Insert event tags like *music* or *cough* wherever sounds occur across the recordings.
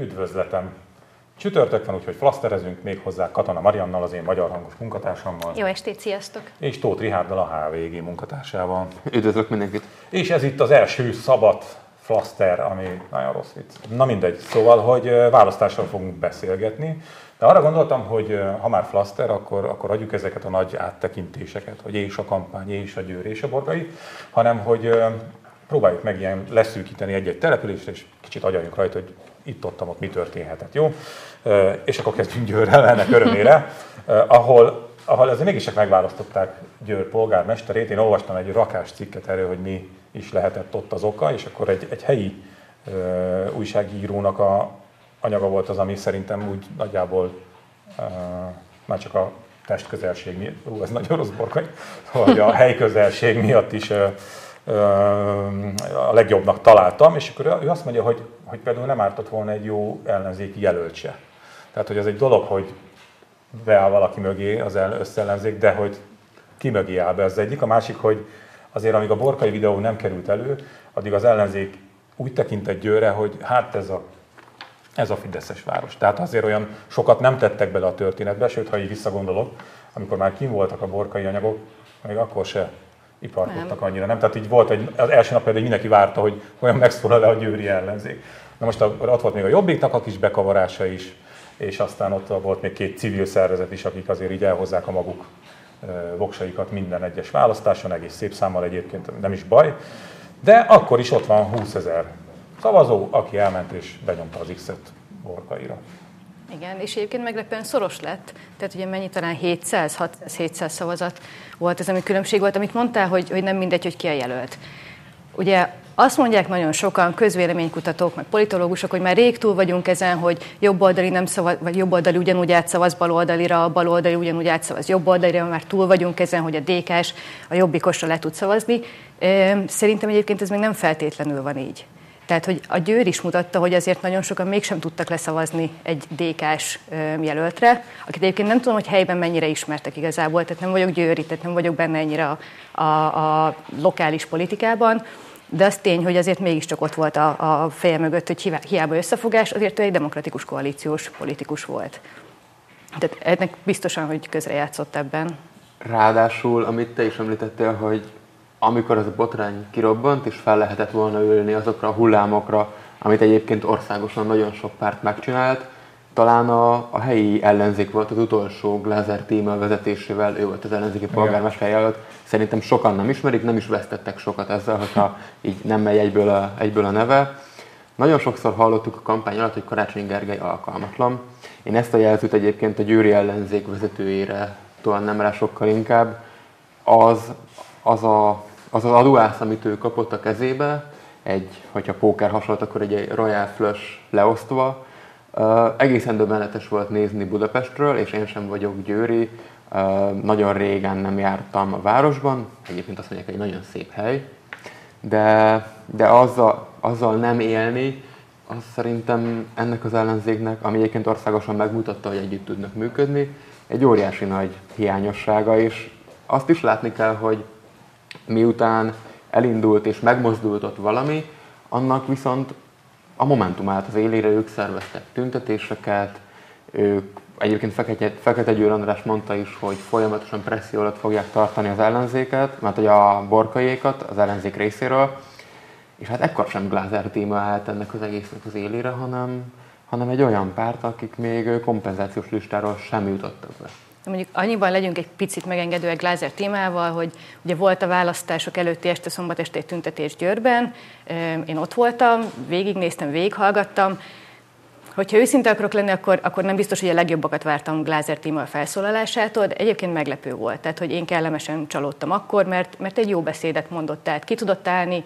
Üdvözletem! Csütörtök van, úgyhogy flaszterezünk még hozzá Katona Mariannal, az én magyar hangos munkatársammal. Jó estét, sziasztok! És Tóth Rihárdal, a HVG munkatársával. Üdvözlök mindenkit! És ez itt az első szabad flaster, ami nagyon rossz vicc. Na mindegy, szóval, hogy választásról fogunk beszélgetni, de arra gondoltam, hogy ha már flaster, akkor, akkor adjuk ezeket a nagy áttekintéseket, hogy és a kampány, és a győr, és a borgai, hanem hogy próbáljuk meg ilyen leszűkíteni egy-egy településre, és kicsit agyaljunk rajta, hogy itt ott, ott mi történhetett, jó? És akkor kezdjünk Győrrel, ennek örömére, ahol, ahol azért mégis megválasztották Győr polgármesterét. Én olvastam egy rakás cikket erről, hogy mi is lehetett ott az oka, és akkor egy, egy helyi újságírónak a anyaga volt az, ami szerintem úgy nagyjából uh, már csak a testközelség miatt, ú, ez nagyon rossz borkai, vagy a helyközelség miatt is uh, a legjobbnak találtam, és akkor ő azt mondja, hogy, hogy például nem ártott volna egy jó ellenzéki jelölt. Tehát, hogy az egy dolog, hogy beáll valaki mögé az összellenzék, de hogy ki mögé áll be az egyik. A másik, hogy azért amíg a borkai videó nem került elő, addig az ellenzék úgy tekintett Győre, hogy hát ez a, ez a Fideszes város. Tehát azért olyan sokat nem tettek bele a történetbe, sőt, ha így visszagondolok, amikor már kim voltak a borkai anyagok, még akkor se iparkodtak annyira, nem? Tehát így volt, egy, az első nap például mindenki várta, hogy olyan megszólal le a győri ellenzék. Na most ott volt még a Jobbiknak a kis bekavarása is, és aztán ott volt még két civil szervezet is, akik azért így elhozzák a maguk voksaikat minden egyes választáson, egész szép számmal egyébként nem is baj. De akkor is ott van 20 ezer szavazó, aki elment és benyomta az X-et borkaira. Igen, és egyébként meglepően szoros lett. Tehát ugye mennyi talán 700, 600, 700 szavazat volt ez, ami különbség volt, amit mondtál, hogy, hogy nem mindegy, hogy ki a jelölt. Ugye azt mondják nagyon sokan, közvéleménykutatók, meg politológusok, hogy már rég túl vagyunk ezen, hogy jobboldali nem szavaz, vagy jobboldali ugyanúgy átszavaz baloldalira, a baloldali ugyanúgy átszavaz jobboldalira, már túl vagyunk ezen, hogy a DK-s a jobbikosra le tud szavazni. Szerintem egyébként ez még nem feltétlenül van így. Tehát, hogy a Győr is mutatta, hogy azért nagyon sokan mégsem tudtak leszavazni egy DK-s jelöltre, akit egyébként nem tudom, hogy helyben mennyire ismertek igazából, tehát nem vagyok győri, tehát nem vagyok benne ennyire a, a, a lokális politikában, de az tény, hogy azért mégiscsak ott volt a, a feje mögött, hogy hiába összefogás, azért ő egy demokratikus koalíciós politikus volt. Tehát ennek biztosan, hogy közrejátszott ebben. Ráadásul, amit te is említettél, hogy amikor ez a botrány kirobbant, és fel lehetett volna ülni azokra a hullámokra, amit egyébként országosan nagyon sok párt megcsinált, talán a, a helyi ellenzék volt az utolsó Glazer téma vezetésével, ő volt az ellenzéki polgármester jelölt. Szerintem sokan nem ismerik, nem is vesztettek sokat ezzel, hogyha így nem megy egyből a, egyből a neve. Nagyon sokszor hallottuk a kampány alatt, hogy Karácsony Gergely alkalmatlan. Én ezt a jelzőt egyébként a győri ellenzék vezetőjére talán nem rá sokkal inkább. Az, az a az az aduász, amit ő kapott a kezébe, egy, hogyha póker hasonlott, akkor egy Royal Flush leosztva, uh, egészen döbbenetes volt nézni Budapestről, és én sem vagyok győri, uh, nagyon régen nem jártam a városban, egyébként azt mondják, egy nagyon szép hely, de, de azzal, azzal nem élni, az szerintem ennek az ellenzéknek, ami egyébként országosan megmutatta, hogy együtt tudnak működni, egy óriási nagy hiányossága, és azt is látni kell, hogy miután elindult és megmozdult ott valami, annak viszont a Momentumát az élére ők szerveztek tüntetéseket, ők egyébként Fekete, Fekete Győr András mondta is, hogy folyamatosan presszió alatt fogják tartani az ellenzéket, mert hogy a borkaiékat az ellenzék részéről, és hát ekkor sem Glázer téma állt ennek az egésznek az élére, hanem, hanem egy olyan párt, akik még kompenzációs listáról sem jutottak be mondjuk annyiban legyünk egy picit megengedőek Glázer témával, hogy ugye volt a választások előtti este szombat este egy tüntetés Győrben, én ott voltam, végignéztem, végighallgattam, Hogyha őszinte akarok lenni, akkor, akkor nem biztos, hogy a legjobbakat vártam Glázer téma felszólalásától, de egyébként meglepő volt. Tehát, hogy én kellemesen csalódtam akkor, mert, mert egy jó beszédet mondott, tehát ki tudott állni,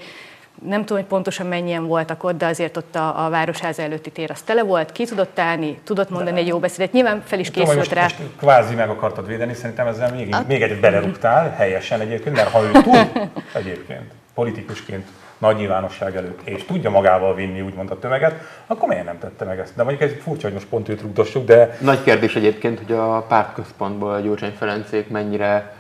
nem tudom, hogy pontosan mennyien voltak ott, de azért ott a, a Városház előtti tér az tele volt, ki tudott állni, tudott mondani de, egy jó beszédet, nyilván fel is készült tudom, most, rá. Most kvázi meg akartad védeni, szerintem ezzel még, a... még egyet belerúgtál, helyesen egyébként, mert ha ő tud *laughs* egyébként politikusként nagy nyilvánosság előtt, és tudja magával vinni úgymond a tömeget, akkor miért nem tette meg ezt? De mondjuk ez furcsa, hogy most pont őt rúgdossuk, de... Nagy kérdés egyébként, hogy a pártközpontból a Gyurcsány Ferencék mennyire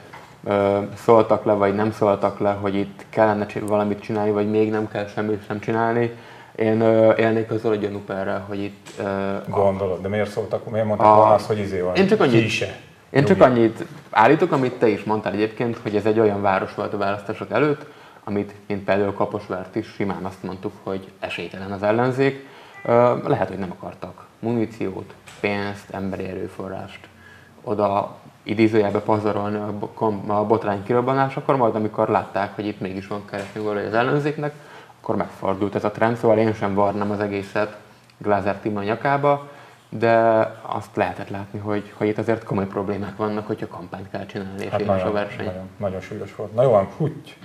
szóltak le, vagy nem szóltak le, hogy itt kellene valamit csinálni, vagy még nem kell semmit sem csinálni. Én ö, élnék azzal a gyanúperrel, hogy itt... Ö, Gondolod, de miért szóltak, miért mondták a... volna azt, hogy izé van? Én csak annyit, Kise. én csak annyit állítok, amit te is mondtál egyébként, hogy ez egy olyan város volt a választások előtt, amit, mint például Kaposvárt is, simán azt mondtuk, hogy esélytelen az ellenzék. Ö, lehet, hogy nem akartak muníciót, pénzt, emberi erőforrást oda idézőjelbe pazarolni a, a botrány kirobbanásakor, majd amikor látták, hogy itt mégis van keretnyugalai az ellenzéknek, akkor megfordult ez a trend, szóval én sem varnám az egészet Glázer Tima nyakába, de azt lehetett látni, hogy, hogy itt azért komoly problémák vannak, hogyha kampányt kell csinálni, és hát nagyon, a verseny. nagyon, nagyon súlyos volt. Na jó, van, húgy.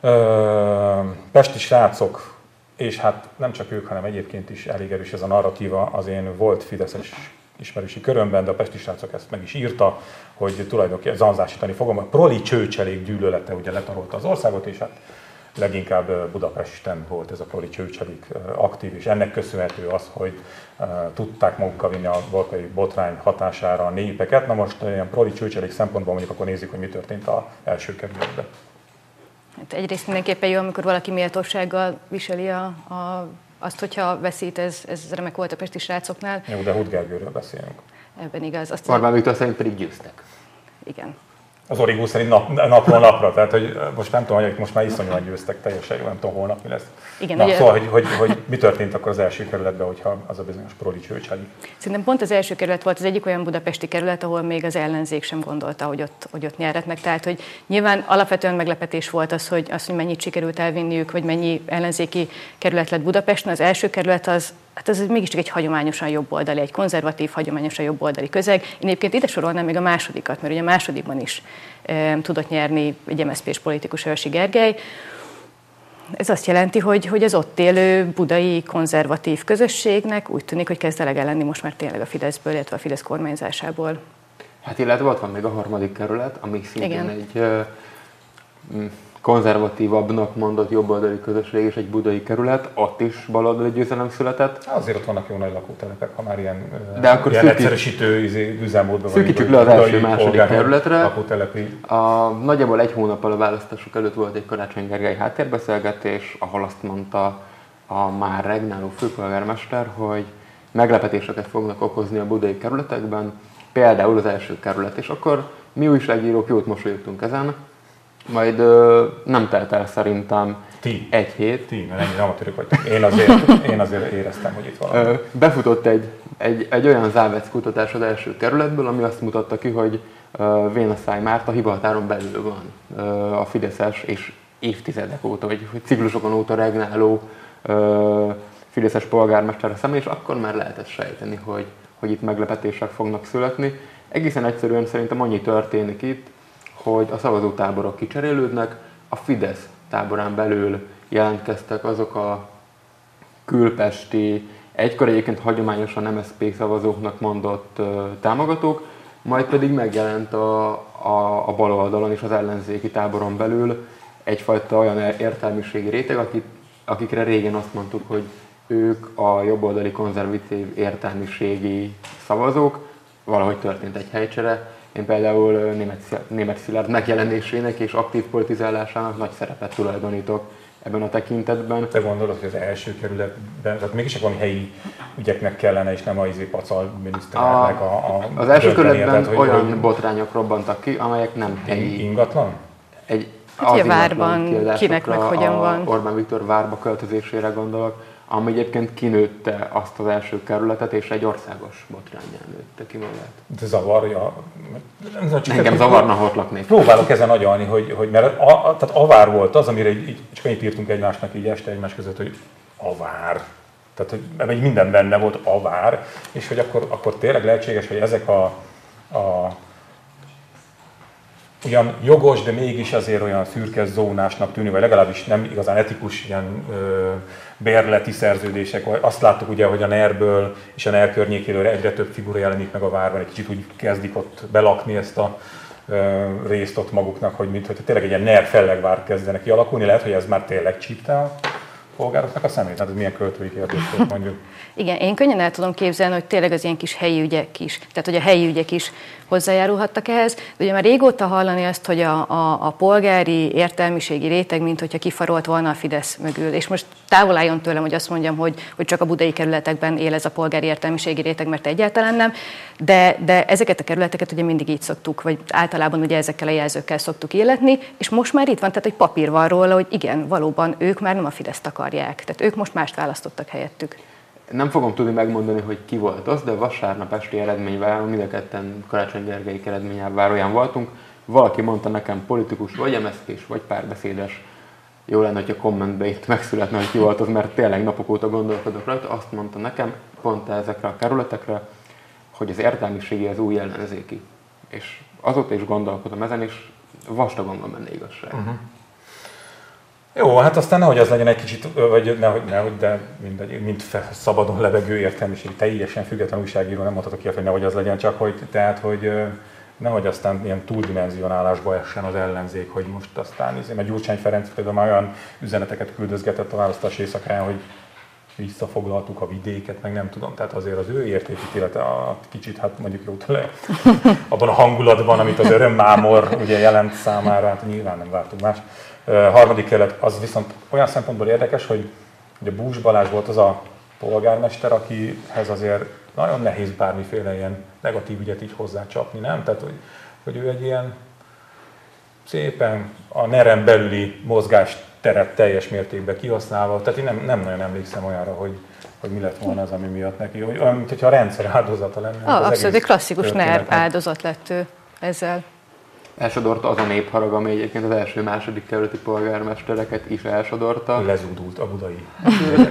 Ö, Pesti srácok, és hát nem csak ők, hanem egyébként is elég erős ez a narratíva az én volt Fideszes ismerősi körömben, de a Pesti srácok ezt meg is írta, hogy tulajdonképpen zanzásítani fogom. A proli csőcselék gyűlölete ugye letarolta az országot, és hát leginkább Budapesten volt ez a proli csőcselék aktív, és ennek köszönhető az, hogy tudták magukkal vinni a volkai botrány hatására a népeket. Na most ilyen proli csőcselék szempontból mondjuk akkor nézzük, hogy mi történt az első kerületben. Hát egyrészt mindenképpen jó, amikor valaki méltósággal viseli a, a, azt, hogyha veszít, ez, ez remek volt a pesti srácoknál. Jó, de Hut Gergőről beszélünk. Ebben igaz. Azt Orbán Viktor szerint pedig győztek. igen. Az Origó szerint nap, napról napra, tehát hogy most nem tudom, hogy most már iszonyúan győztek teljesen, nem tudom holnap mi lesz. Igen, Na, ugye- szóval, hogy, hogy, hogy, mi történt akkor az első kerületben, hogyha az a bizonyos proli csőcseli. Szerintem pont az első kerület volt az egyik olyan budapesti kerület, ahol még az ellenzék sem gondolta, hogy ott, hogy ott nyerhetnek. Tehát, hogy nyilván alapvetően meglepetés volt az, hogy, az, hogy mennyit sikerült elvinniük, vagy mennyi ellenzéki kerület lett Budapesten. Az első kerület az, hát az mégiscsak egy hagyományosan jobboldali, egy konzervatív, hagyományosan jobboldali közeg. Én egyébként ide sorolnám még a másodikat, mert ugye a másodikban is e, tudott nyerni egy MSZP-s politikus Őrsi Gergely. Ez azt jelenti, hogy, hogy az ott élő budai konzervatív közösségnek úgy tűnik, hogy kezd elege lenni most már tényleg a Fideszből, illetve a Fidesz kormányzásából. Hát illetve ott van még a harmadik kerület, ami szintén Igen. egy konzervatívabbnak mondott jobboldali közösség és egy budai kerület, ott is baloldali győzelem született. Azért ott vannak jó nagy lakótelepek, ha már ilyen, De akkor ilyen szűkít- egyszerűsítő izé, üzemmódban Szűkítsük vagyunk, le az első, második kerületre. Lakótelepi A, nagyjából egy hónappal a választások előtt volt egy Karácsony Gergely háttérbeszélgetés, ahol azt mondta a már regnáló főpolgármester, hogy meglepetéseket fognak okozni a budai kerületekben, például az első kerület. És akkor mi újságírók jót mosolyogtunk ezen, majd ö, nem telt el szerintem Ti. egy hét, Ti, mert ennyire amatőrök vagytok. Én azért, én azért éreztem, hogy itt valami. Befutott egy, egy, egy olyan Závec kutatás az első kerületből, ami azt mutatta ki, hogy Vénaszáj Márta hivahatáron belül van a Fideszes és évtizedek óta, vagy ciklusokon óta regnáló Fideszes polgármester személy, és akkor már lehetett sejteni, hogy, hogy itt meglepetések fognak születni. Egészen egyszerűen szerintem annyi történik itt, hogy a szavazótáborok kicserélődnek, a Fidesz táborán belül jelentkeztek azok a külpesti, egykor egyébként hagyományosan MSZP szavazóknak mondott támogatók, majd pedig megjelent a, a, a bal oldalon és az ellenzéki táboron belül egyfajta olyan értelmiségi réteg, akik, akikre régen azt mondtuk, hogy ők a jobboldali konzervatív értelmiségi szavazók, valahogy történt egy helycsere. Én például német, német Szilárd megjelenésének és aktív politizálásának nagy szerepet tulajdonítok ebben a tekintetben. Te gondolod, hogy az első kerületben, tehát mégis valami helyi ügyeknek kellene, és nem a izé pacal miniszternek a, a, Az első kerületben tehát, hogy- olyan hogy botrányok robbantak ki, amelyek nem helyi. Ingatlan? Egy Hát, az várban kinek meg hogyan a van. Orbán Viktor várba költözésére gondolok, ami egyébként kinőtte azt az első kerületet, és egy országos botrányán nőtte ki magát. De zavarja. Nem, csak Engem zavarna, ha ott laknék. Próbálok ezen agyalni, hogy, hogy mert a, a, tehát avár volt az, amire így, így, csak annyit írtunk egymásnak így este egymás között, hogy avár. Tehát, hogy ebben minden benne volt avár, és hogy akkor, akkor tényleg lehetséges, hogy ezek a, a ugyan jogos, de mégis azért olyan szürke zónásnak tűnő, vagy legalábbis nem igazán etikus ilyen ö, bérleti szerződések. Azt láttuk ugye, hogy a NER-ből és a NER környékéről egyre több figura jelenik meg a várban, egy kicsit úgy kezdik ott belakni ezt a részt ott maguknak, hogy mint hogy tényleg egy ilyen NER fellegvár kezdenek kialakulni. Lehet, hogy ez már tényleg csípte a polgároknak a szemét? Hát ez milyen költői kérdés mondjuk. *laughs* Igen, én könnyen el tudom képzelni, hogy tényleg az ilyen kis helyi ügyek is, tehát hogy a helyi ügyek is hozzájárulhattak ehhez. De ugye már régóta hallani azt, hogy a, a, a polgári értelmiségi réteg, mint hogyha kifarolt volna a Fidesz mögül. És most távol álljon tőlem, hogy azt mondjam, hogy, hogy csak a budai kerületekben él ez a polgári értelmiségi réteg, mert egyáltalán nem. De, de ezeket a kerületeket ugye mindig így szoktuk, vagy általában ugye ezekkel a jelzőkkel szoktuk illetni, és most már itt van, tehát egy papír van róla, hogy igen, valóban ők már nem a Fideszt akarják. Tehát ők most mást választottak helyettük. Nem fogom tudni megmondani, hogy ki volt az, de vasárnap esti eredményvel, mind a ketten Karácsony Gergely eredményváróján voltunk. Valaki mondta nekem politikus, vagy mszk vagy párbeszédes. Jó lenne, hogyha kommentbe itt megszületne, hogy ki volt az, mert tényleg napok óta gondolkodok rajta. Azt mondta nekem, pont ezekre a kerületekre, hogy az értelmiségi az új ellenzéki. És azóta is gondolkodom ezen, és vastagon van benne igazság. Uh-huh. Jó, hát aztán nehogy az legyen egy kicsit, vagy nehogy, nehogy de mindegy, mint szabadon levegő értelmiség, teljesen független újságíró, nem mondhatok ki, hogy nehogy az legyen, csak hogy, tehát, hogy nehogy aztán ilyen túldimenzionálásba essen az ellenzék, hogy most aztán, izé, mert Gyurcsány Ferenc például már olyan üzeneteket küldözgetett a választás éjszakáján, hogy visszafoglaltuk a vidéket, meg nem tudom, tehát azért az ő értékítélete a kicsit, hát mondjuk jó tőle, abban a hangulatban, amit az örömmámor ugye jelent számára, hát nyilván nem vártunk más harmadik kerület az viszont olyan szempontból érdekes, hogy ugye Bús Balázs volt az a polgármester, akihez azért nagyon nehéz bármiféle ilyen negatív ügyet így hozzácsapni, nem? Tehát, hogy, hogy ő egy ilyen szépen a nerem belüli mozgásteret teljes mértékben kihasználva, tehát én nem, nem nagyon emlékszem olyanra, hogy, hogy mi lett volna az, ami miatt neki, hogy olyan, mintha a rendszer áldozata lenne. Ah, abszolút, egy klasszikus NER áldozat lett ő ezzel elsodorta az a népharag, ami egyébként az első-második kerületi polgármestereket is elsodorta. Lezúdult a budai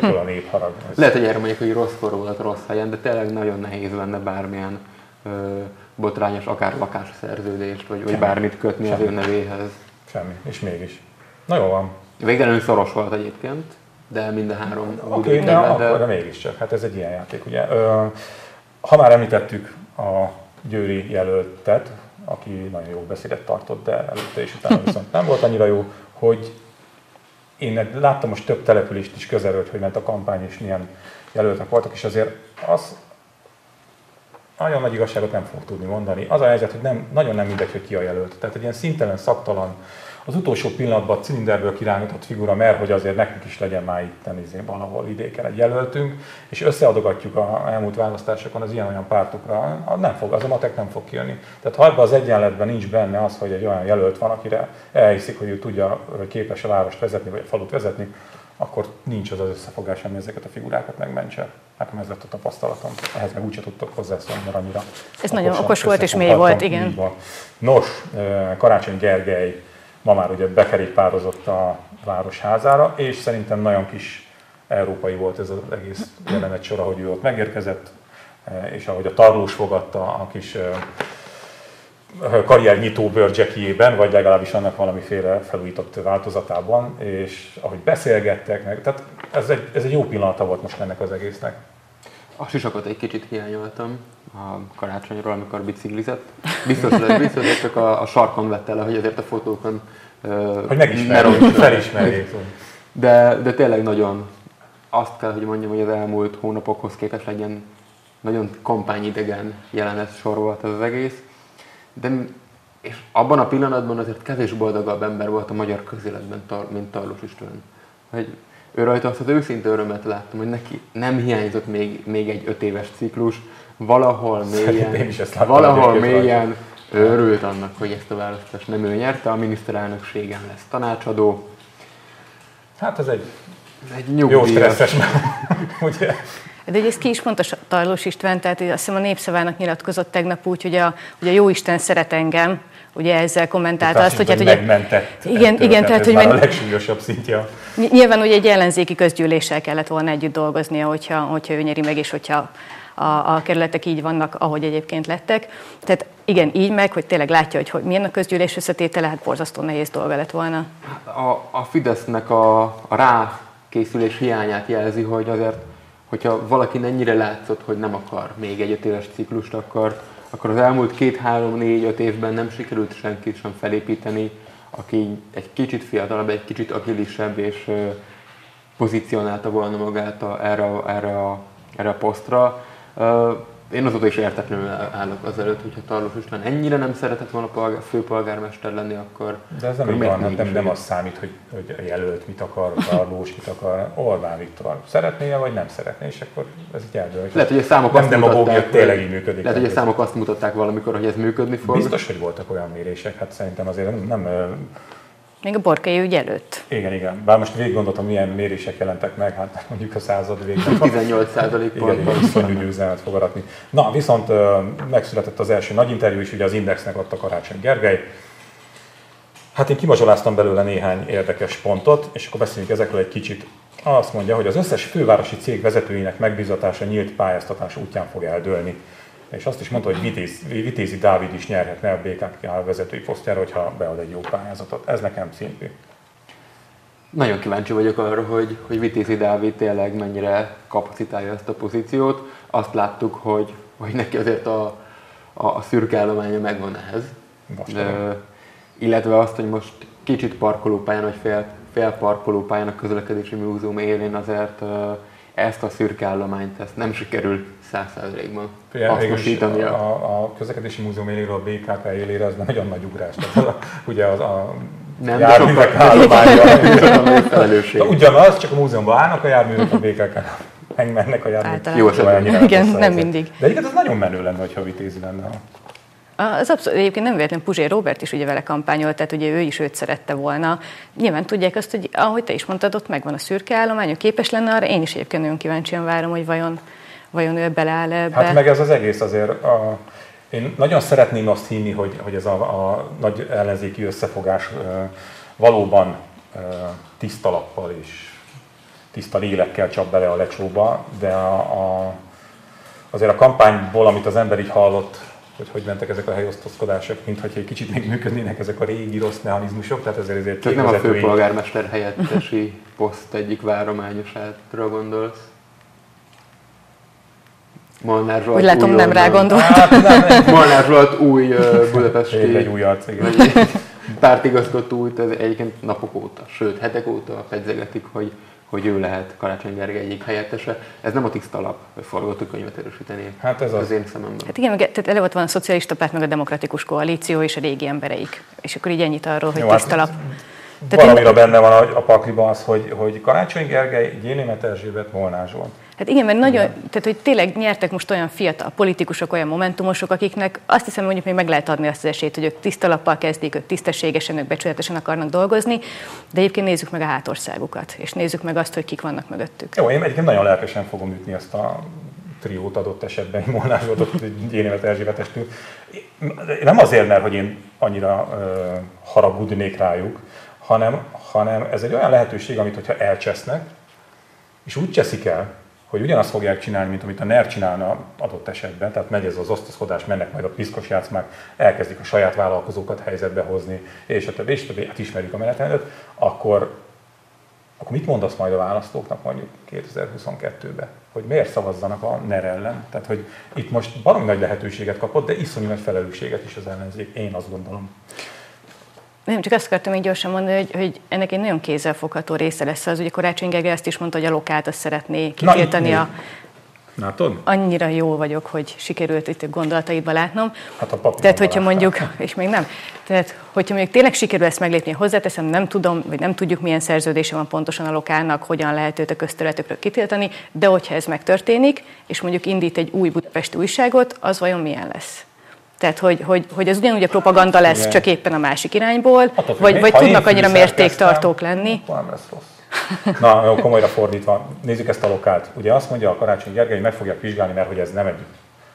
*laughs* a népharag. Lehet, hogy erre mondjuk, hogy rosszkor volt rossz helyen, de tényleg nagyon nehéz lenne bármilyen ö, botrányos, akár lakásszerződést, vagy, vagy bármit kötni Semmi. az ő nevéhez. Semmi, és mégis. Na jó van. Végtelenül szoros volt egyébként, de mind a három Oké, okay, de, de... Akkor, de mégiscsak, hát ez egy ilyen játék, ugye. Ö, ha már említettük a győri jelöltet, aki nagyon jó beszédet tartott, de előtte és utána viszont nem volt annyira jó, hogy én láttam most több települést is közelről, hogy ment a kampány, és milyen jelöltek voltak, és azért az nagyon nagy igazságot nem fog tudni mondani. Az a helyzet, hogy nem, nagyon nem mindegy, hogy ki a jelölt. Tehát egy ilyen szintelen, szaktalan, az utolsó pillanatban a cilinderből kirángatott figura, mert hogy azért nekünk is legyen már itt izé, valahol vidéken egy jelöltünk, és összeadogatjuk a elmúlt választásokon az ilyen-olyan pártokra, nem fog, az a matek nem fog kijönni. Tehát ha ebben az egyenletben nincs benne az, hogy egy olyan jelölt van, akire elhiszik, hogy ő tudja, hogy képes a várost vezetni, vagy a falut vezetni, akkor nincs az az összefogás, ami ezeket a figurákat megmentse. Nekem ez lett a tapasztalatom. Ehhez meg úgyse tudtok hozzászólni, mert annyira Ez nagyon okos volt és mély volt, igen. Nos, Karácsony Gergely ma már ugye bekerékpározott a városházára, és szerintem nagyon kis európai volt ez az egész jelenet sor, ahogy ő ott megérkezett, eh, és ahogy a tarlós fogadta a kis eh, karriernyitó bőrcsekijében, vagy legalábbis annak valamiféle felújított változatában, és ahogy beszélgettek, meg, tehát ez egy, ez egy jó pillanata volt most ennek az egésznek. A sisakot egy kicsit hiányoltam a karácsonyról, amikor biciklizett. Biztos, hogy biztos, hogy csak a, a sarkon vette le, hogy azért a fotókon hogy megismerjék, felismerjék. De, de tényleg nagyon azt kell, hogy mondjam, hogy az elmúlt hónapokhoz képest legyen nagyon kampányidegen jelenet sor volt az egész. De, és abban a pillanatban azért kevés boldogabb ember volt a magyar közéletben, mint Tarlós István. Hogy ő rajta azt az őszinte örömet láttam, hogy neki nem hiányzott még, még egy öt éves ciklus, valahol mélyen, valahol mélyen ő örült annak, hogy ezt a választást nem ő nyerte, a miniszterelnökségen lesz tanácsadó. Hát ez egy, egy jó stresszes, *laughs* ugye? De ugye ezt ki is mondta Tarlós István, tehát azt hiszem a Népszavának nyilatkozott tegnap úgy, hogy a, hogy a jó Isten szeret engem, ugye ezzel kommentálta azt, hogy hát ugye... Megmentett igen, ettől, igen, tehát, hogy meg... a legsúlyosabb szintje. Nyilván ugye egy ellenzéki közgyűléssel kellett volna együtt dolgoznia, hogyha, hogyha ő nyeri meg, és hogyha a, a kerületek így vannak, ahogy egyébként lettek. Tehát igen, így meg, hogy tényleg látja, hogy, hogy milyen a közgyűlés összetétele, hát borzasztó nehéz dolga lett volna. A, a Fidesznek a, a rákészülés hiányát jelzi, hogy azért, hogyha valaki ennyire látszott, hogy nem akar még egy öt éves ciklust, akkor, akkor az elmúlt két, három, négy, öt évben nem sikerült senkit sem felépíteni, aki egy kicsit fiatalabb, egy kicsit agilisebb, és pozícionálta volna magát a, erre, erre, a, erre a posztra. Én azóta is értetlenül állok azelőtt, hogyha Tarlós István ennyire nem szeretett volna polgár, főpolgármester lenni, akkor... De ez nem így van, nem, nem az számít, hogy, hogy a jelölt mit akar, Tarlós mit akar, Orbán Viktor szeretné vagy nem szeretné, és akkor ez így eldől. Lehet, hogy a számok nem azt mutatták, tényleg így működik. Lehet, hogy a számok azt mutatták valamikor, hogy ez működni fog. Biztos, hogy voltak olyan mérések, hát szerintem azért nem, nem még a borkai ügy előtt. Igen, igen. Bár most végig gondoltam, milyen mérések jelentek meg, hát mondjuk a század végén. *laughs* 18 százalék Igen, igen, iszonyú győzelmet fog aratni. Na, viszont megszületett az első nagy interjú is, ugye az Indexnek adta Karácsony Gergely. Hát én kimazsoláztam belőle néhány érdekes pontot, és akkor beszéljünk ezekről egy kicsit. Azt mondja, hogy az összes fővárosi cég vezetőinek megbízatása nyílt pályáztatás útján fog eldőlni és azt is mondta, hogy Vitéz, Vitézi Dávid is nyerhetne a BKK vezetői posztjára, hogyha bead egy jó pályázatot. Ez nekem szintű. Nagyon kíváncsi vagyok arra, hogy, hogy Vitézi Dávid tényleg mennyire kapacitálja ezt a pozíciót. Azt láttuk, hogy, hogy neki azért a, a, a szürke állománya megvan ehhez. De, illetve azt, hogy most kicsit parkolópályán, vagy fél, fél parkolópályán a közlekedési múzeum élén azért ezt a szürke állományt ezt nem sikerül száz százalékban hasznosítani. A, a, a közlekedési múzeum éléről a BKK élére az nagyon nagy ugrás. Tehát a, ugye az a nem, járművek állománya. ugyanaz, csak a múzeumban állnak a járművek, a BKK mennek a járművek. Jó nem mindig. De egyébként az nagyon menő lenne, ha vitézi lenne. Az abszolút, egyébként nem véletlenül Puzsé Robert is ugye vele kampányolt, tehát ugye ő is őt szerette volna. Nyilván tudják azt, hogy ahogy te is mondtad, ott megvan a szürke állomány, képes lenne arra, én is egyébként nagyon kíváncsian várom, hogy vajon, vajon ő beleáll ebbe. Hát meg ez az egész azért, a, én nagyon szeretném azt hinni, hogy, hogy ez a, a nagy ellenzéki összefogás valóban tiszta lappal és tiszta lélekkel csap bele a lecsóba, de a, a, azért a kampányból, amit az ember így hallott, hogy hogy mentek ezek a helyosztozkodások, mint hogy egy kicsit még működnének ezek a régi rossz mechanizmusok, tehát ezért ezért Csak nem a főpolgármester helyettesi poszt egyik várományosátra gondolsz? Molnár Zsolt Úgy látom, nem rá gondol. Hát, Molnár Zsolt új uh, budapesti egy új arc, igen. pártigazgatót, ez egyébként napok óta, sőt hetek óta pedzegetik, hogy hogy ő lehet Karácsony Gergely egyik helyettese. Ez nem a tiszta alap forgatókönyvet erősíteni hát ez az, az én szememben. Hát igen, tehát eleve van a szocialista párt, meg a demokratikus koalíció és a régi embereik. És akkor így ennyit arról, hogy Jó, tiszta hát, alap. Tehát valamire én... benne van a, a pakliban az, hogy, hogy Karácsony Gergely, Gyénémet Erzsébet, Molnár Zsolt. Hát igen, mert nagyon, tehát hogy tényleg nyertek most olyan fiatal politikusok, olyan momentumosok, akiknek azt hiszem, hogy még meg lehet adni azt az esélyt, hogy ők tiszta lappal kezdik, ők tisztességesen, ők becsületesen akarnak dolgozni, de egyébként nézzük meg a hátországukat, és nézzük meg azt, hogy kik vannak mögöttük. Jó, én egyébként nagyon lelkesen fogom ütni ezt a triót adott esetben, Molnár Zsoltot, Gyénémet Erzsébetestől. Nem azért, mert hogy én annyira uh, haragudnék rájuk, hanem, hanem ez egy olyan lehetőség, amit hogyha elcsesznek, és úgy cseszik el, hogy ugyanazt fogják csinálni, mint amit a NER csinálna adott esetben, tehát megy ez az osztozkodás, mennek majd a piszkos játszmák, elkezdik a saját vállalkozókat helyzetbe hozni, és a többi, és a többi, hát ismerjük a menetrendet, akkor, akkor mit mondasz majd a választóknak mondjuk 2022-ben? Hogy miért szavazzanak a NER ellen? Tehát, hogy itt most baromi nagy lehetőséget kapott, de iszonyú nagy felelősséget is az ellenzék, én azt gondolom. Nem, csak azt akartam még gyorsan mondani, hogy, hogy ennek egy nagyon kézzelfogható része lesz az. Ugye Karácsony Gergely azt is mondta, hogy a lokált azt szeretné kitiltani a... Látod? Annyira jó vagyok, hogy sikerült itt a gondolataidba látnom. Hát a Tehát, hogyha mondjuk, és még nem, tehát, hogyha mondjuk tényleg sikerül ezt meglépni, hozzáteszem, nem tudom, vagy nem tudjuk, milyen szerződése van pontosan a lokálnak, hogyan lehet őt a közterületekről kitiltani, de hogyha ez megtörténik, és mondjuk indít egy új budapesti újságot, az vajon milyen lesz? Tehát, hogy, hogy, hogy ez ugyanúgy a propaganda lesz, Igen. csak éppen a másik irányból, Attól vagy, vagy tudnak annyira mértéktartók lenni. Nem lesz rossz. Na, komolyra fordítva, nézzük ezt a lokált. Ugye azt mondja a Karácsony Gergely, hogy meg fogják vizsgálni, mert hogy ez nem egy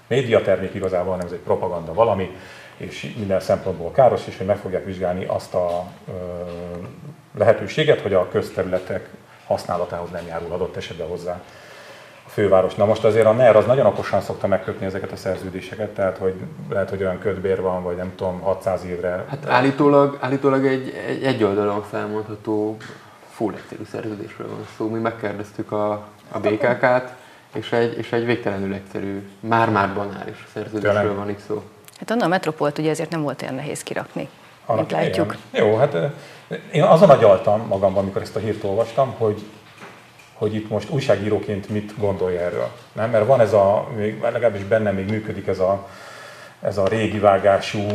médiatermék igazából, hanem ez egy propaganda valami, és minden szempontból káros, és hogy meg fogják vizsgálni azt a ö, lehetőséget, hogy a közterületek használatához nem járul adott esetben hozzá főváros. Na most azért a NER az nagyon okosan szokta megkötni ezeket a szerződéseket, tehát hogy lehet, hogy olyan ködbér van, vagy nem tudom, 600 évre. Hát állítólag, állítólag egy, egy, egy oldalon felmondható full egyszerű szerződésről van szó. Mi megkérdeztük a, a BKK-t, és egy, és egy végtelenül egyszerű, már-már banális szerződésről Tényleg? van itt szó. Hát onnan a metropolt ugye ezért nem volt olyan nehéz kirakni, Annak mint látjuk. Igen. Jó, hát én azon agyaltam magamban, amikor ezt a hírt olvastam, hogy hogy itt most újságíróként mit gondolja erről. Nem? Mert van ez a, még, legalábbis bennem még működik ez a, ez a régi vágású,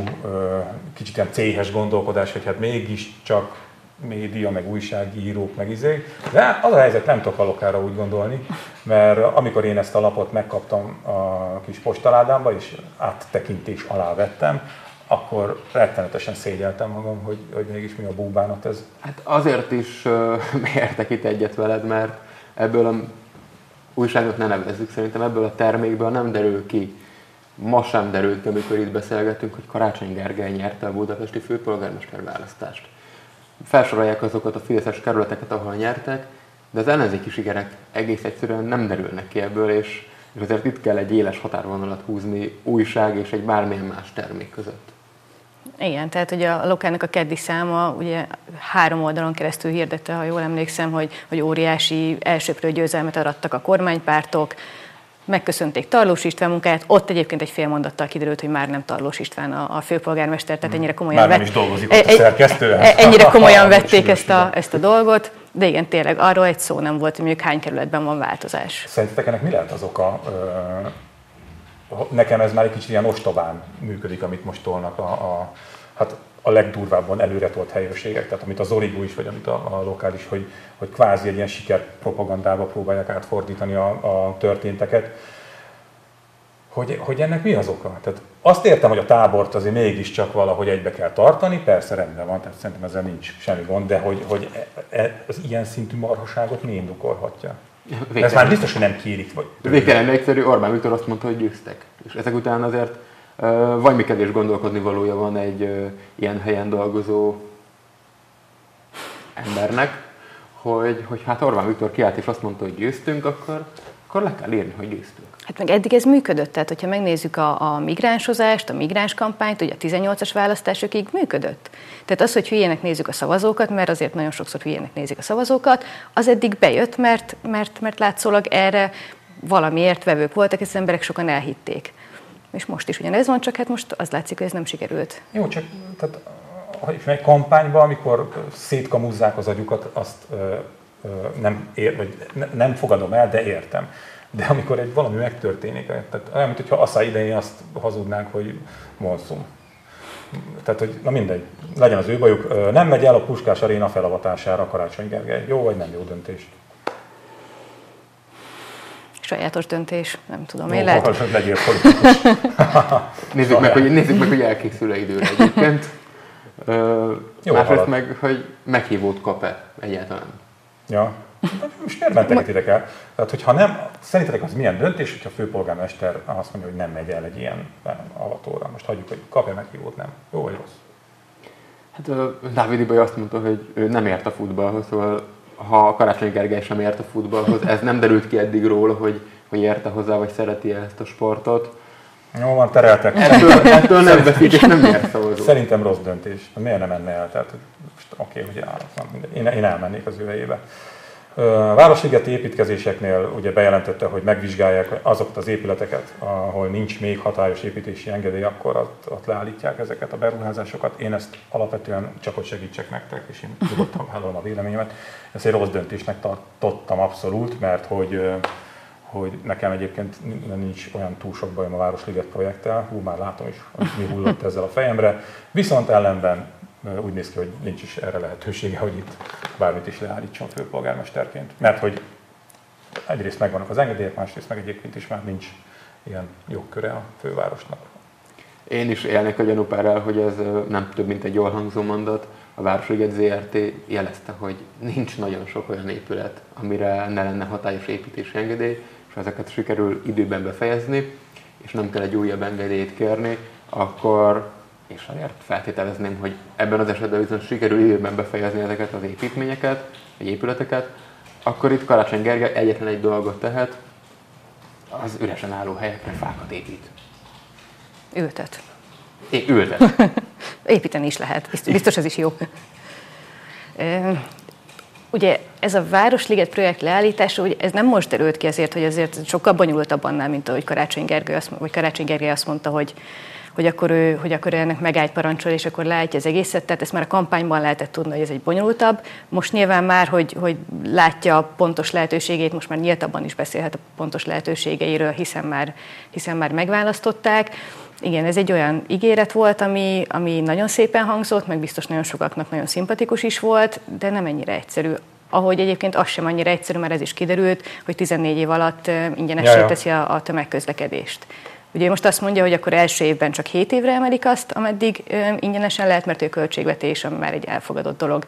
kicsit ilyen céhes gondolkodás, hogy hát mégiscsak média, meg újságírók, meg izé. De az a helyzet, nem tudok alokára úgy gondolni, mert amikor én ezt a lapot megkaptam a kis postaládámba, és áttekintés alá vettem, akkor rettenetesen szégyeltem magam, hogy, hogy mégis mi a búbánat ez. Hát azért is uh, *laughs* értek itt egyet veled, mert ebből a újságot ne nevezzük, szerintem ebből a termékből nem derül ki, ma sem derült ki, amikor itt beszélgetünk, hogy Karácsony Gergely nyerte a budapesti főpolgármester választást. Felsorolják azokat a fideszes kerületeket, ahol nyertek, de az ellenzéki sikerek egész egyszerűen nem derülnek ki ebből, és, és azért itt kell egy éles határvonalat húzni újság és egy bármilyen más termék között. Igen, tehát ugye a Lokának a keddi száma ugye három oldalon keresztül hirdette, ha jól emlékszem, hogy, hogy óriási elsőprő győzelmet arattak a kormánypártok, megköszönték Tarlós István munkáját, ott egyébként egy fél mondattal kiderült, hogy már nem Tarlós István a, a főpolgármester, tehát ennyire komolyan már nem vett, is dolgozik ott a szerkesztő. E- ennyire *laughs* komolyan vették ezt a, ezt a dolgot, de igen, tényleg arról egy szó nem volt, hogy mondjuk hány kerületben van változás. Szerintetek ennek mi lehet az oka? Nekem ez már egy kicsit ilyen ostobán működik, amit most tolnak a, a, hát a legdurvábban előre tolt helyőrségek, tehát amit az Origo is, vagy amit a, a lokális, hogy, hogy kvázi egy ilyen sikerpropagandába próbálják átfordítani a, a történteket. Hogy, hogy ennek mi az oka? Tehát azt értem, hogy a tábort azért mégiscsak valahogy egybe kell tartani, persze rendben van, tehát szerintem ezzel nincs semmi gond, de hogy, hogy e, e, az ilyen szintű marhaságot mi indokolhatja? Végtelen. Ez már biztos, hogy nem kérik. Vagy... Végtelen egyszerű, Orbán Viktor azt mondta, hogy győztek. És ezek után azért vagy mi kevés gondolkodni valója van egy ilyen helyen dolgozó embernek, hogy, hogy hát Orbán Viktor kiállt és azt mondta, hogy győztünk, akkor, akkor le kell írni, hogy győztünk. Hát meg eddig ez működött, tehát hogyha megnézzük a, a migránsozást, a migráns kampányt, ugye a 18-as választásokig működött. Tehát az, hogy hülyének nézzük a szavazókat, mert azért nagyon sokszor hülyének nézik a szavazókat, az eddig bejött, mert, mert, mert látszólag erre valamiért vevők voltak, és az emberek sokan elhitték. És most is ugyanez van, csak hát most az látszik, hogy ez nem sikerült. Jó, csak tehát, egy kampányban, amikor szétkamúzzák az agyukat, azt ö, ö, nem, ér, vagy nem fogadom el, de értem. De amikor egy valami megtörténik, tehát olyan, mintha Assza idején azt hazudnánk, hogy monszum. Tehát, hogy na mindegy, legyen az ő bajuk. Nem megy el a Puskás Aréna felavatására Karácsony Gergely. Jó vagy nem jó döntés? Sajátos döntés, nem tudom, én lehet. *laughs* legyél *laughs* nézzük, meg, hogy, nézzük meg, hogy elkészül-e időre egyébként. Jó, Másrészt meg, hogy meghívót kap-e egyáltalán. Ja, most miért mentek ide el? Tehát, hogyha nem, szerintetek az milyen döntés, hogyha a főpolgármester azt mondja, hogy nem megy el egy ilyen avatóra? Most hagyjuk, hogy kapja meghívót, nem. Jó vagy rossz? Hát Dávid Ibai azt mondta, hogy ő nem ért a futballhoz, szóval ha Karácsony Gergely sem ért a futballhoz, ez nem derült ki eddig róla, hogy, hogy érte hozzá, vagy szereti -e ezt a sportot. Jó van, tereltek. Ettől, ettől nem veszik, és nem ért szavazó. Szerintem rossz döntés. Miért nem menne el? Tehát, most oké, okay, hogy áll, én, én elmennék az ő helyébe. Városligeti építkezéseknél ugye bejelentette, hogy megvizsgálják azokat az épületeket, ahol nincs még hatályos építési engedély, akkor ott, ott leállítják ezeket a beruházásokat. Én ezt alapvetően csak hogy segítsek nektek, és én nyugodtan vállalom a véleményemet. Ezt egy rossz döntésnek tartottam abszolút, mert hogy hogy nekem egyébként nincs olyan túl sok bajom a Városliget projekttel, hú, már látom is, mi hullott ezzel a fejemre, viszont ellenben úgy néz ki, hogy nincs is erre lehetősége, hogy itt bármit is leállítson főpolgármesterként. Mert hogy egyrészt megvannak az engedélyek, másrészt meg egyébként is már nincs ilyen jogköre a fővárosnak. Én is élnék a gyanúpárral, hogy ez nem több, mint egy jól hangzó mondat. A Városliget ZRT jelezte, hogy nincs nagyon sok olyan épület, amire ne lenne hatályos építési engedély, és ezeket sikerül időben befejezni, és nem kell egy újabb engedélyt kérni, akkor és azért feltételezném, hogy ebben az esetben viszont sikerül időben befejezni ezeket az építményeket, vagy épületeket, akkor itt Karácsony Gergely egyetlen egy dolgot tehet, az üresen álló helyekre fákat épít. Ültet. É, ültet. *laughs* Építeni is lehet, biztos, ez is jó. Ugye ez a Városliget projekt leállítása, ugye ez nem most derült ki azért, hogy azért sokkal bonyolultabb annál, mint ahogy Karácsony Gergely azt, vagy Karácsony Gergely azt mondta, hogy hogy akkor ő, hogy akkor ennek megállt parancsol, és akkor látja az egészet. Tehát ezt már a kampányban lehetett tudni, hogy ez egy bonyolultabb. Most nyilván már, hogy, hogy látja a pontos lehetőségét, most már nyíltabban is beszélhet a pontos lehetőségeiről, hiszen már, hiszen már megválasztották. Igen, ez egy olyan ígéret volt, ami, ami nagyon szépen hangzott, meg biztos nagyon sokaknak nagyon szimpatikus is volt, de nem ennyire egyszerű. Ahogy egyébként az sem annyira egyszerű, mert ez is kiderült, hogy 14 év alatt ingyenessé teszi a, a tömegközlekedést. Ugye most azt mondja, hogy akkor első évben csak 7 évre emelik azt, ameddig ingyenesen lehet, mert ő költségvetés, ami már egy elfogadott dolog,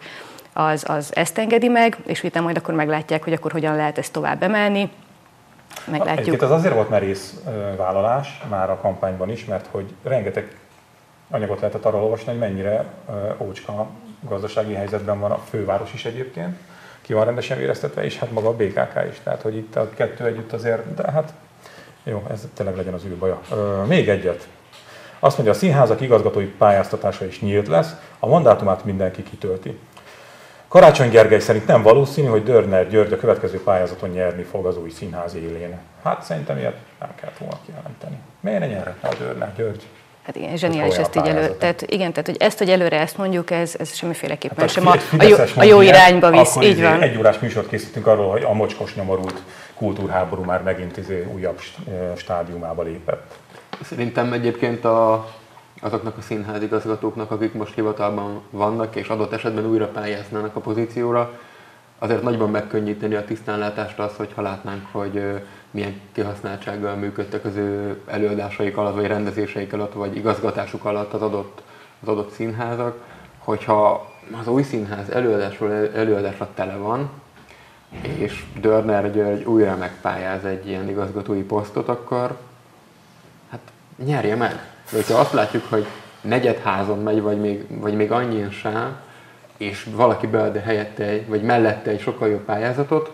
az, az ezt engedi meg, és utána majd akkor meglátják, hogy akkor hogyan lehet ezt tovább emelni. Meglátjuk. Egyébként az azért volt merész vállalás már a kampányban is, mert hogy rengeteg anyagot lehetett arról olvasni, hogy mennyire ócska gazdasági helyzetben van a főváros is egyébként, ki van rendesen véreztetve, és hát maga a BKK is. Tehát, hogy itt a kettő együtt azért, de hát jó, ez tényleg legyen az ő baja. Ö, még egyet. Azt mondja, a színházak igazgatói pályáztatása is nyílt lesz, a mandátumát mindenki kitölti. Karácsony Gergely szerint nem valószínű, hogy Dörner György a következő pályázaton nyerni fog az új színház élén. Hát szerintem ilyet nem kellett volna kijelenteni. Miért ne nyerhetne a Dörner György? Hát igen, zseniális ezt így elő. Tehát igen, tehát hogy ezt, hogy előre ezt mondjuk, ez, ez semmiféleképpen hát sem a, a, jó, a jó irányba visz. Így izé van. Egy órás műsort készítünk arról, hogy a mocskos nyomorult kultúrháború már megint izé újabb stádiumába lépett. Szerintem egyébként a, azoknak a színházigazgatóknak, akik most hivatalban vannak, és adott esetben újra pályáznának a pozícióra, azért nagyban megkönnyíteni a tisztánlátást az, hogyha látnánk, hogy milyen kihasználtsággal működtek az ő előadásaik alatt, vagy rendezéseik alatt, vagy igazgatásuk alatt az adott, az adott színházak, hogyha az új színház előadásról előadásra tele van, és Dörner György újra megpályáz egy ilyen igazgatói posztot, akkor hát nyerje meg. De hogyha azt látjuk, hogy negyedházon megy, vagy még, vagy még annyian sem, és valaki bead helyette, egy, vagy mellette egy sokkal jobb pályázatot,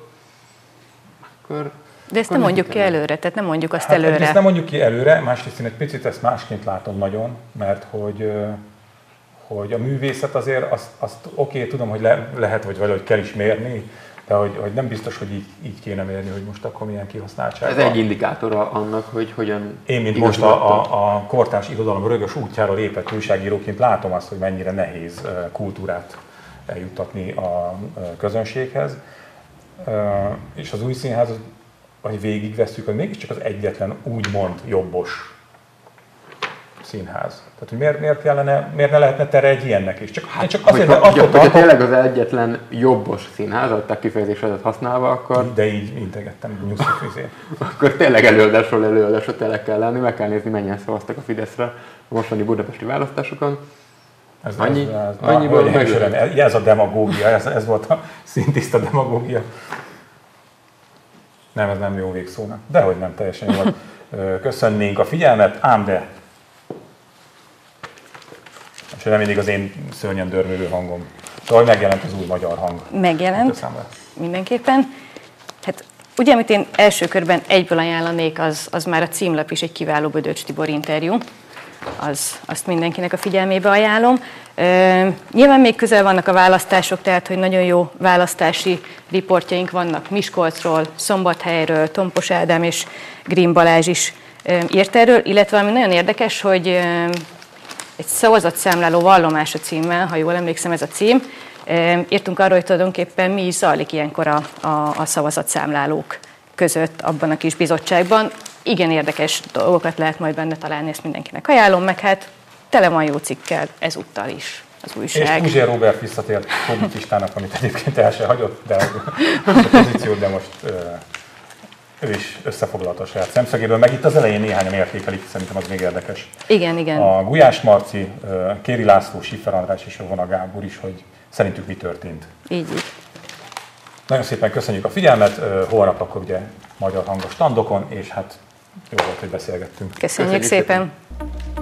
akkor de ezt nem mondjuk ki előre, tehát nem mondjuk azt hát előre. Ezt nem mondjuk ki előre, másrészt én egy picit ezt másként látom nagyon, mert hogy, hogy a művészet azért azt, azt oké, okay, tudom, hogy le, lehet, vagy valahogy kell is mérni, de hogy, hogy nem biztos, hogy így, így kéne mérni, hogy most akkor milyen kihasználtság Ez egy indikátora annak, hogy hogyan... Én, mint most a, a, a kortárs irodalom rögös útjára lépett újságíróként látom azt, hogy mennyire nehéz kultúrát eljuttatni a közönséghez. És az új színház, hogy végigveszünk, hogy mégiscsak az egyetlen úgymond jobbos színház. Tehát, hogy miért, miért, kellene, miért ne lehetne tere egy ilyennek is? Csak, hát, csak azért, hogyha, hogyha, hogyha tényleg az egyetlen jobbos színház, a te kifejezésedet használva, akkor... De így integettem, nyuszifizé. *laughs* akkor tényleg előadásról előadásra tele kell lenni, meg kell nézni, mennyien szavaztak a Fideszre a mostani budapesti választásokon. Ez, annyi, ez, ez, annyiból meg ez a demagógia, ez, ez volt a *laughs* szintiszta demagógia. Nem, ez nem jó végszónak. Dehogy nem, teljesen jó. Köszönnénk a figyelmet, ám de és nem mindig az én szörnyen dörmölő hangom. Szóval megjelent az új magyar hang. Megjelent, mindenképpen. Hát ugye, amit én első körben egyből ajánlanék, az, az már a címlap is egy kiváló Bödöcs Tibor interjú. Az, azt mindenkinek a figyelmébe ajánlom. E, nyilván még közel vannak a választások, tehát hogy nagyon jó választási riportjaink vannak Miskolcról, Szombathelyről, Tompos Ádám és Green Balázs is e, írt erről, illetve ami nagyon érdekes, hogy e, egy szavazatszámláló vallomása címmel, ha jól emlékszem ez a cím. Írtunk arról, hogy tulajdonképpen mi is zajlik ilyenkor a, a, a szavazatszámlálók között abban a kis bizottságban. Igen érdekes dolgokat lehet majd benne találni, ezt mindenkinek ajánlom, meg hát tele van jó cikkel ezúttal is az újság. És Puzsér Robert visszatért publicistának, amit egyébként el se hagyott, de *laughs* a pozíció, de most ő is összefoglalta a saját szemszögéből, meg itt az elején néhányan értékelik, szerintem az még érdekes. Igen, igen. A Gulyás Marci, Kéri László, Siffer András és Jovona Gábor is, hogy szerintük mi történt. Így, így. Nagyon szépen köszönjük a figyelmet, holnap akkor ugye magyar hangos standokon, és hát jó volt, hogy beszélgettünk. Köszönjük, Köszönjük szépen. szépen.